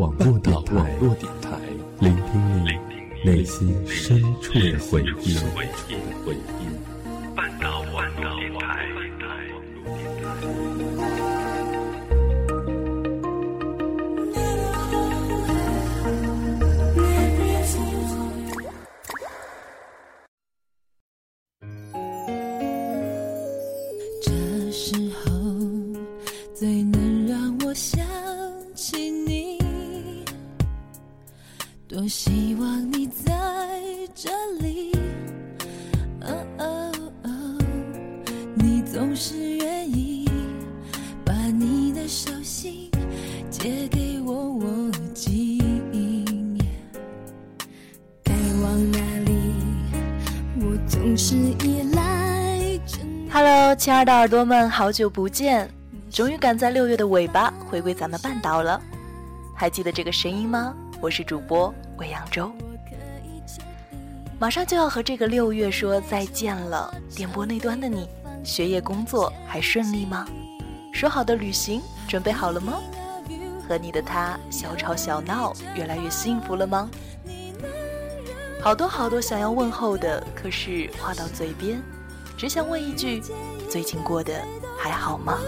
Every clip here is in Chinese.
网络电台，聆听你内心深处的回忆。Hello，亲爱的耳朵们，好久不见！终于赶在六月的尾巴回归咱们半岛了。还记得这个声音吗？我是主播魏扬州。马上就要和这个六月说再见了。电波那端的你，学业工作还顺利吗？说好的旅行准备好了吗？和你的他小吵小闹，越来越幸福了吗？好多好多想要问候的，可是话到嘴边，只想问一句：最近过得还好吗？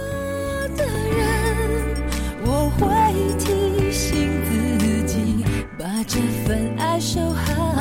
我会提醒自己把这份爱守好。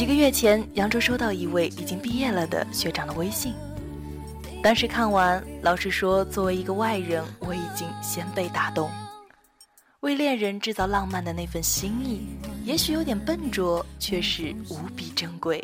几个月前，扬州收到一位已经毕业了的学长的微信。当时看完，老实说，作为一个外人，我已经先被打动。为恋人制造浪漫的那份心意，也许有点笨拙，却是无比珍贵。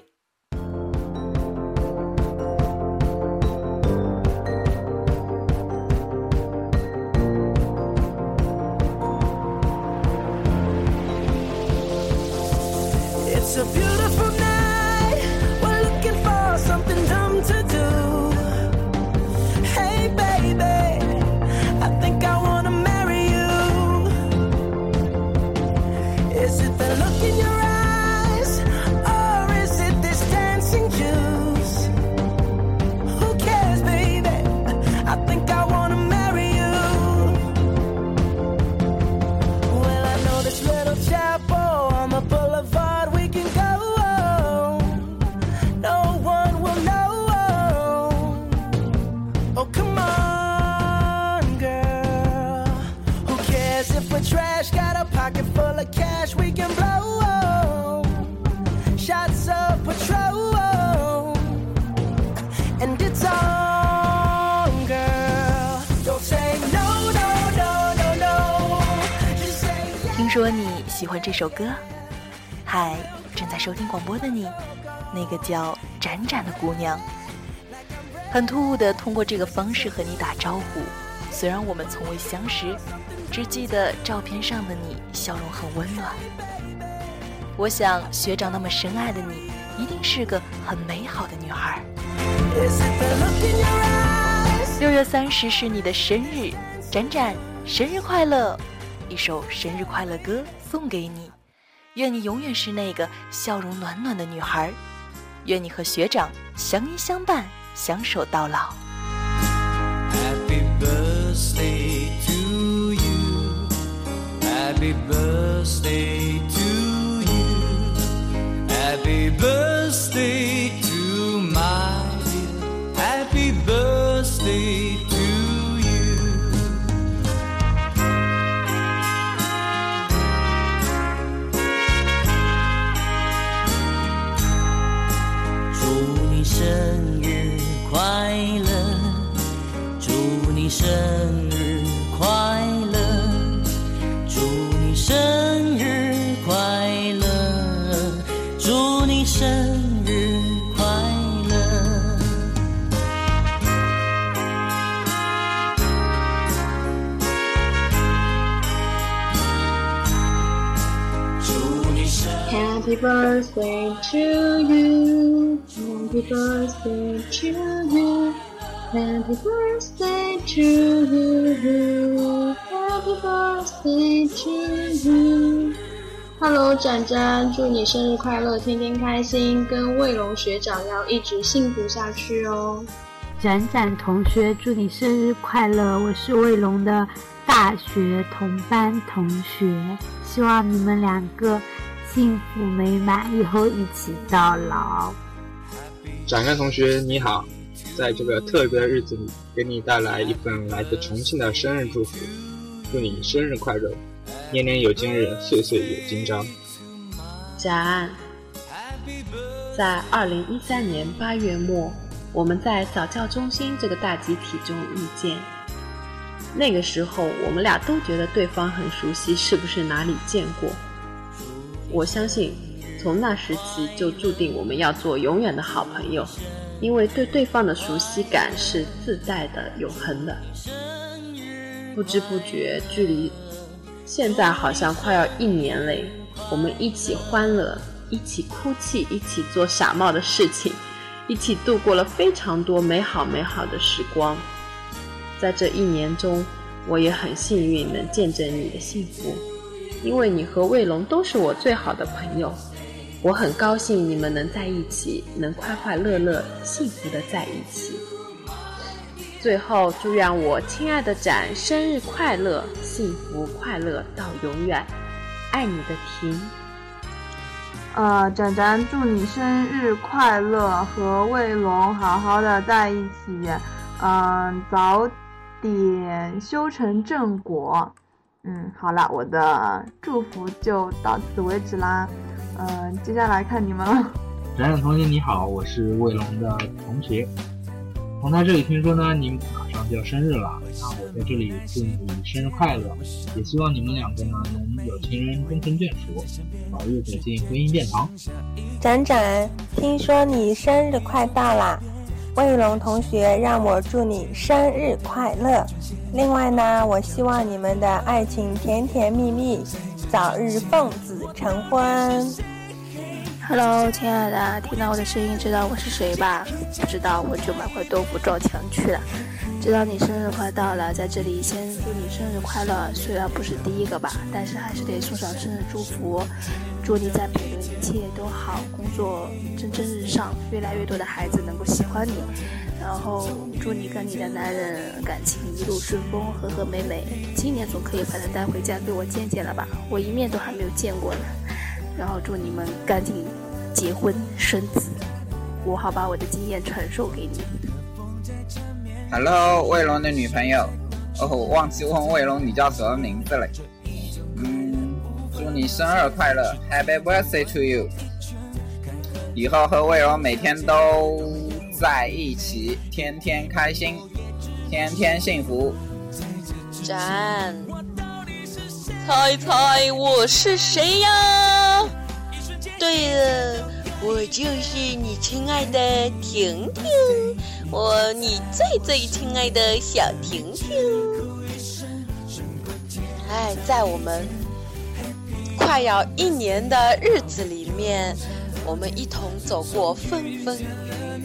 说你喜欢这首歌，嗨，正在收听广播的你，那个叫展展的姑娘，很突兀的通过这个方式和你打招呼。虽然我们从未相识，只记得照片上的你笑容很温暖。我想学长那么深爱的你，一定是个很美好的女孩。六月三十是你的生日，展展，生日快乐！一首生日快乐歌送给你，愿你永远是那个笑容暖暖的女孩，愿你和学长相依相伴，相守到老。Happy birthday to you, Happy birthday to you, Happy birthday 生日快乐，祝你生日快乐，祝你生日快乐。Happy birthday to you，Happy birthday to you，Happy birthday。To you. Hello，展展，祝你生日快乐，天天开心，跟卫龙学长要一直幸福下去哦。展展同学，祝你生日快乐！我是卫龙的大学同班同学，希望你们两个幸福美满，以后一起到老。展展同学你好，在这个特别的日子里，给你带来一份来自重庆的生日祝福，祝你生日快乐，年年有今日，岁岁有今朝。展，在二零一三年八月末，我们在早教中心这个大集体中遇见。那个时候，我们俩都觉得对方很熟悉，是不是哪里见过？我相信。从那时起，就注定我们要做永远的好朋友，因为对对方的熟悉感是自带的、永恒的。不知不觉，距离现在好像快要一年嘞。我们一起欢乐，一起哭泣，一起做傻帽的事情，一起度过了非常多美好美好的时光。在这一年中，我也很幸运能见证你的幸福，因为你和卫龙都是我最好的朋友。我很高兴你们能在一起，能快快乐乐、幸福的在一起。最后，祝愿我亲爱的展生日快乐，幸福快乐到永远。爱你的婷。呃，展展，祝你生日快乐，和卫龙好好的在一起，嗯，早点修成正果。嗯，好了，我的祝福就到此为止啦。嗯，接下来看你们了。冉冉同学你好，我是卫龙的同学。从他这里听说呢，你马上就要生日了，那我在这里祝你生日快乐，也希望你们两个呢能有情人终成眷属，早日走进婚姻殿堂。展展，听说你生日快到啦，卫龙同学让我祝你生日快乐。另外呢，我希望你们的爱情甜甜蜜蜜。早日奉子成婚。Hello，亲爱的，听到我的声音，知道我是谁吧？不知道我就买块豆腐撞墙去了。知道你生日快到了，在这里先祝你生日快乐。虽然不是第一个吧，但是还是得送上生日祝福。祝你在北仑一切都好，工作蒸蒸日上，越来越多的孩子能够喜欢你。然后祝你跟你的男人感情一路顺风，和和美美。今年总可以把他带回家给我见见了吧？我一面都还没有见过呢。然后祝你们赶紧结婚生子，我好把我的经验传授给你。Hello，卫龙的女朋友。哦，忘记问卫龙你叫什么名字了。嗯，祝你生日快乐，Happy Birthday to you。以后和卫龙每天都。在一起，天天开心，天天幸福。赞，猜猜我是谁呀？对了，我就是你亲爱的婷婷，我你最最亲爱的小婷婷。哎，在我们快要一年的日子里面，我们一同走过风风雨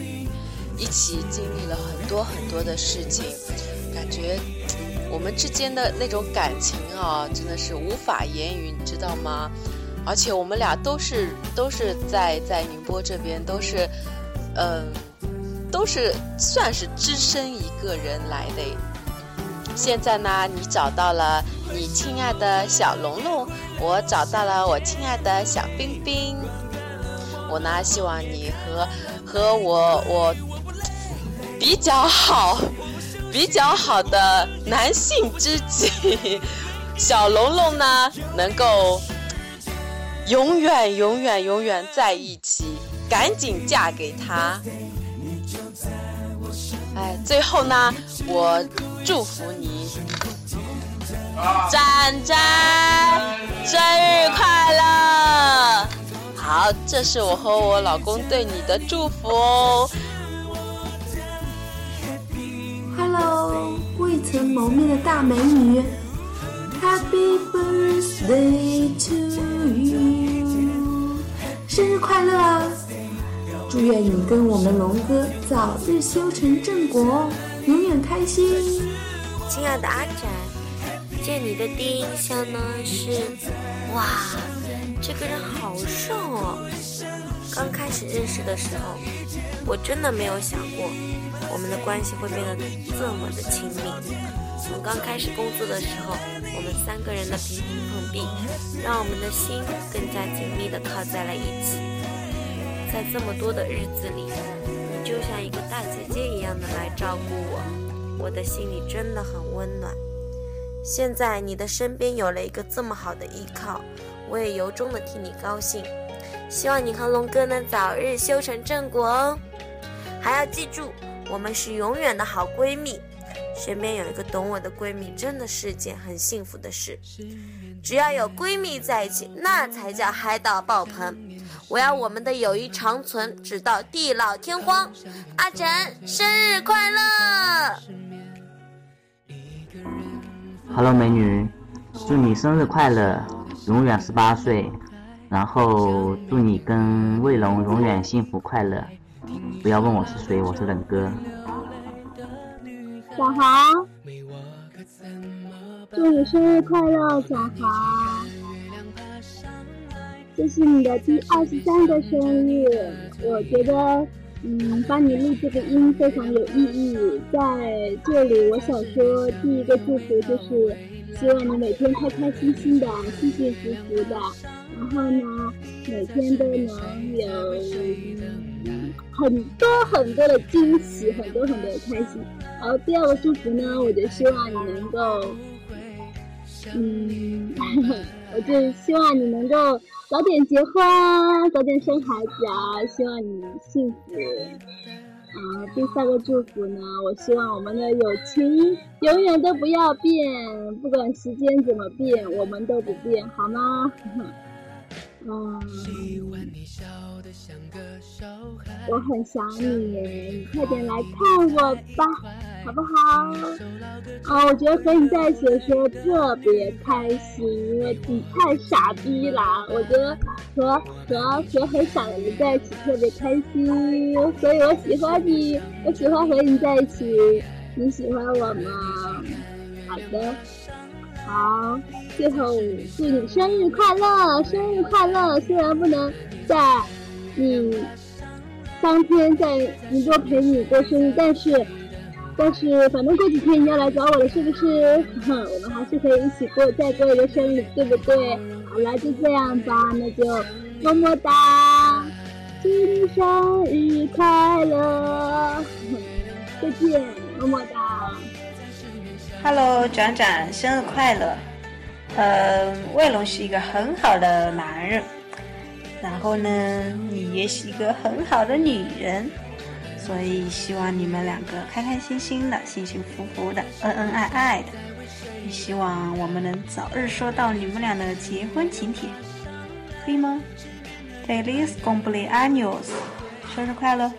雨。一起经历了很多很多的事情，感觉我们之间的那种感情啊，真的是无法言语，你知道吗？而且我们俩都是都是在在宁波这边，都是嗯，都是算是只身一个人来的。现在呢，你找到了你亲爱的小龙龙，我找到了我亲爱的小冰冰。我呢，希望你和和我我。比较好，比较好的男性知己小龙龙呢，能够永远、永远、永远在一起，赶紧嫁给他。哎，最后呢，我祝福你，展展生日快乐！好，这是我和我老公对你的祝福哦。Hello，未曾谋面的大美女，Happy birthday to you，生日快乐！祝愿你跟我们龙哥早日修成正果，永远开心。亲爱的阿展，见你的第一印象呢是，哇，这个人好瘦哦。刚开始认识的时候，我真的没有想过我们的关系会变得这么的亲密。从刚开始工作的时候，我们三个人的频频碰壁，让我们的心更加紧密的靠在了一起。在这么多的日子里，你就像一个大姐姐一样的来照顾我，我的心里真的很温暖。现在你的身边有了一个这么好的依靠，我也由衷的替你高兴。希望你和龙哥能早日修成正果哦！还要记住，我们是永远的好闺蜜。身边有一个懂我的闺蜜，真的是件很幸福的事。只要有闺蜜在一起，那才叫嗨到爆棚。我要我们的友谊长存，直到地老天荒。阿展，生日快乐！Hello，美女，祝你生日快乐，永远十八岁。然后祝你跟卫龙永远幸福快乐。不要问我是谁，我是冷哥。小豪，祝你生日快乐，小豪！这是你的第二十三个生日，我觉得，嗯，帮你录这个音非常有意义。在这里，我想说第一个祝福就是，希望你每天开开心心的，幸幸福福的。然后呢，每天都能有很多很多的惊喜，很多很多的开心。好第二个祝福呢，我就希望你能够，嗯，我就希望你能够早点结婚，早点生孩子啊！希望你幸福。啊，第三个祝福呢，我希望我们的友情永远都不要变，不管时间怎么变，我们都不变，好吗？嗯，我很想你，你快点来看我吧，好不好？啊，我觉得和你在一起的时候特别开心，因为你太傻逼了。我觉得和和和很傻的人在一起特别开心，所以我喜欢你，我喜欢和你在一起。你喜欢我吗？好的。好，最后祝你生日快乐，生日快乐！虽然不能在你当天在宁波陪你过生日，但是，但是反正过几天你要来找我了，是不是？我们还是可以一起过再过一个生日，对不对？好了，就这样吧，那就么么哒，祝你生日快乐，再见，么么哒。Hello，转转，生日快乐！嗯，卫龙是一个很好的男人，然后呢，你也是一个很好的女人，所以希望你们两个开开心心的、幸幸福福的、恩恩爱爱的。也希望我们能早日收到你们俩的结婚请帖，可以吗？Feliz cumpleaños，生日快乐！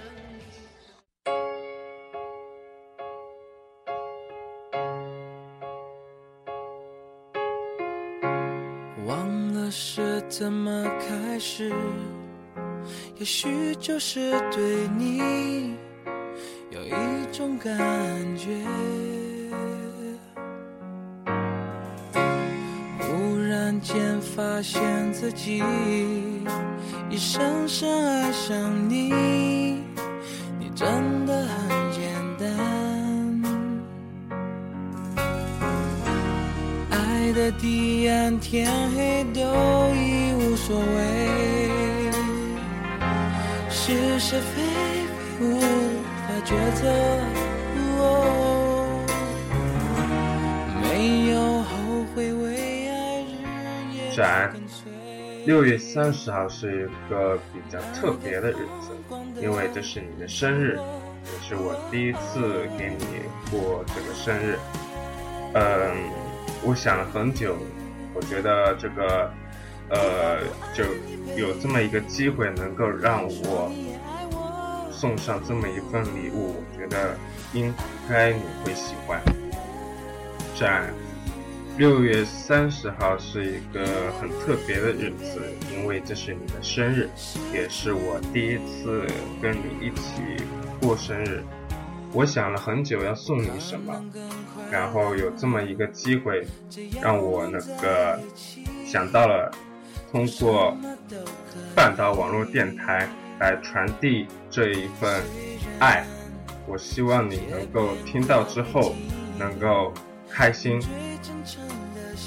忘了是怎么开始？也许就是对你有一种感觉。忽然间发现自己已深深爱上你，是是非非无法抉择。没有后悔为爱日夜展，六月三十号是一个比较特别的日子，因为这是你的生日，也是我第一次给你过这个生日。嗯，我想了很久，我觉得这个。呃，就有这么一个机会，能够让我送上这么一份礼物，我觉得应该你会喜欢。展，六月三十号是一个很特别的日子，因为这是你的生日，也是我第一次跟你一起过生日。我想了很久要送你什么，然后有这么一个机会，让我那个想到了通过半岛网络电台来传递这一份爱。我希望你能够听到之后能够开心。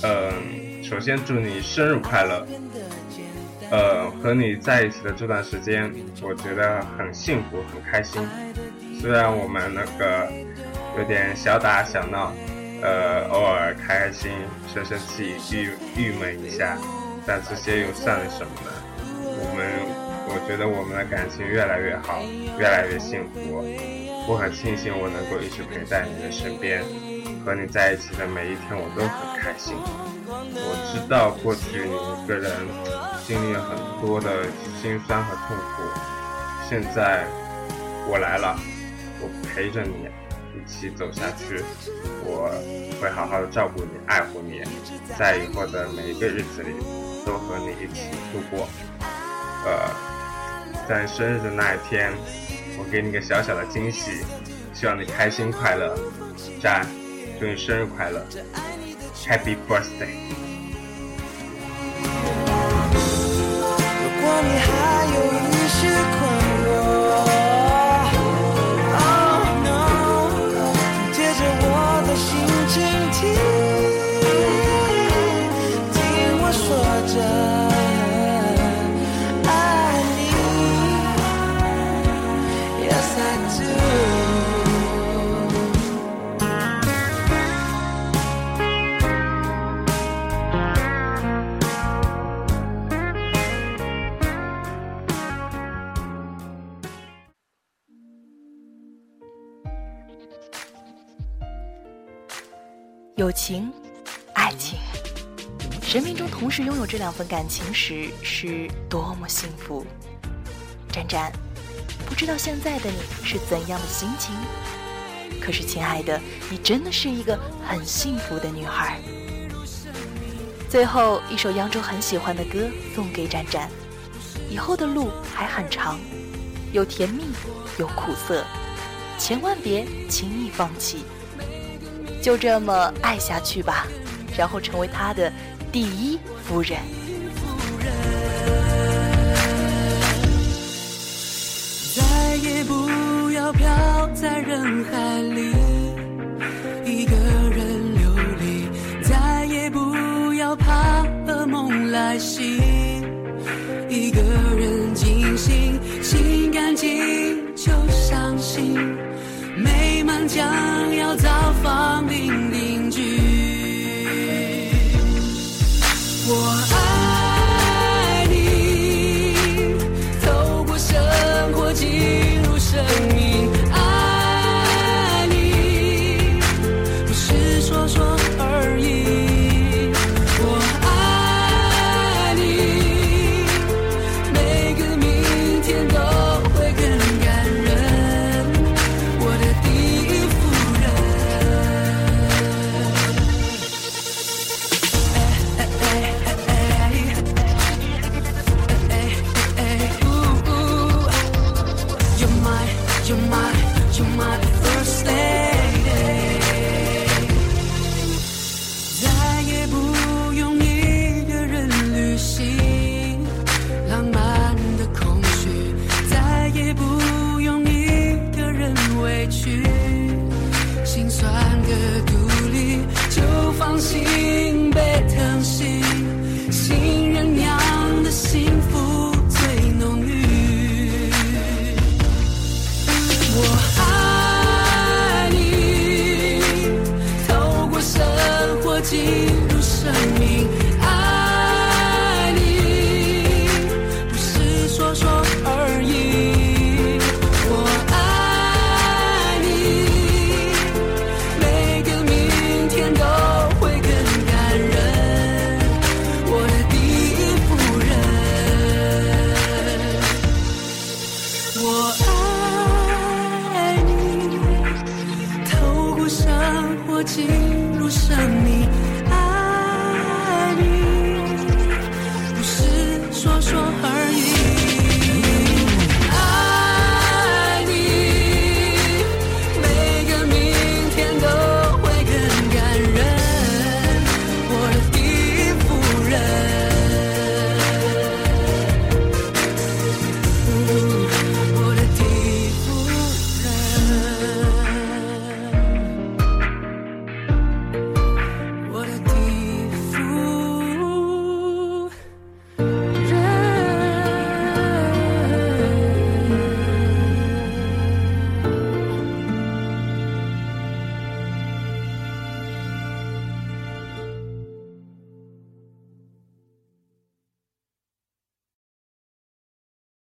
嗯，首先祝你生日快乐。呃，和你在一起的这段时间，我觉得很幸福，很开心。虽然我们那个有点小打小闹，呃，偶尔开开心、生生气、郁郁闷一下，但这些又算什么呢？觉得我们的感情越来越好，越来越幸福。我很庆幸我能够一直陪在你的身边，和你在一起的每一天我都很开心。我知道过去你一个人经历了很多的辛酸和痛苦，现在我来了。我陪着你一起走下去，我会好好的照顾你，爱护你，在以后的每一个日子里都和你一起度过。呃，在生日的那一天，我给你个小小的惊喜，希望你开心快乐。在，祝你生日快乐，Happy Birthday！友情、爱情，生命中同时拥有这两份感情时，是多么幸福！展展，不知道现在的你是怎样的心情？可是，亲爱的，你真的是一个很幸福的女孩。最后一首扬州很喜欢的歌送给展展。以后的路还很长，有甜蜜，有苦涩，千万别轻易放弃。就这么爱下去吧，然后成为他的第一夫人。再也不要飘在人海里，一个人流离；再也不要怕噩梦来袭，一个人惊醒，心干净就相信，将要造访并定居进入生命。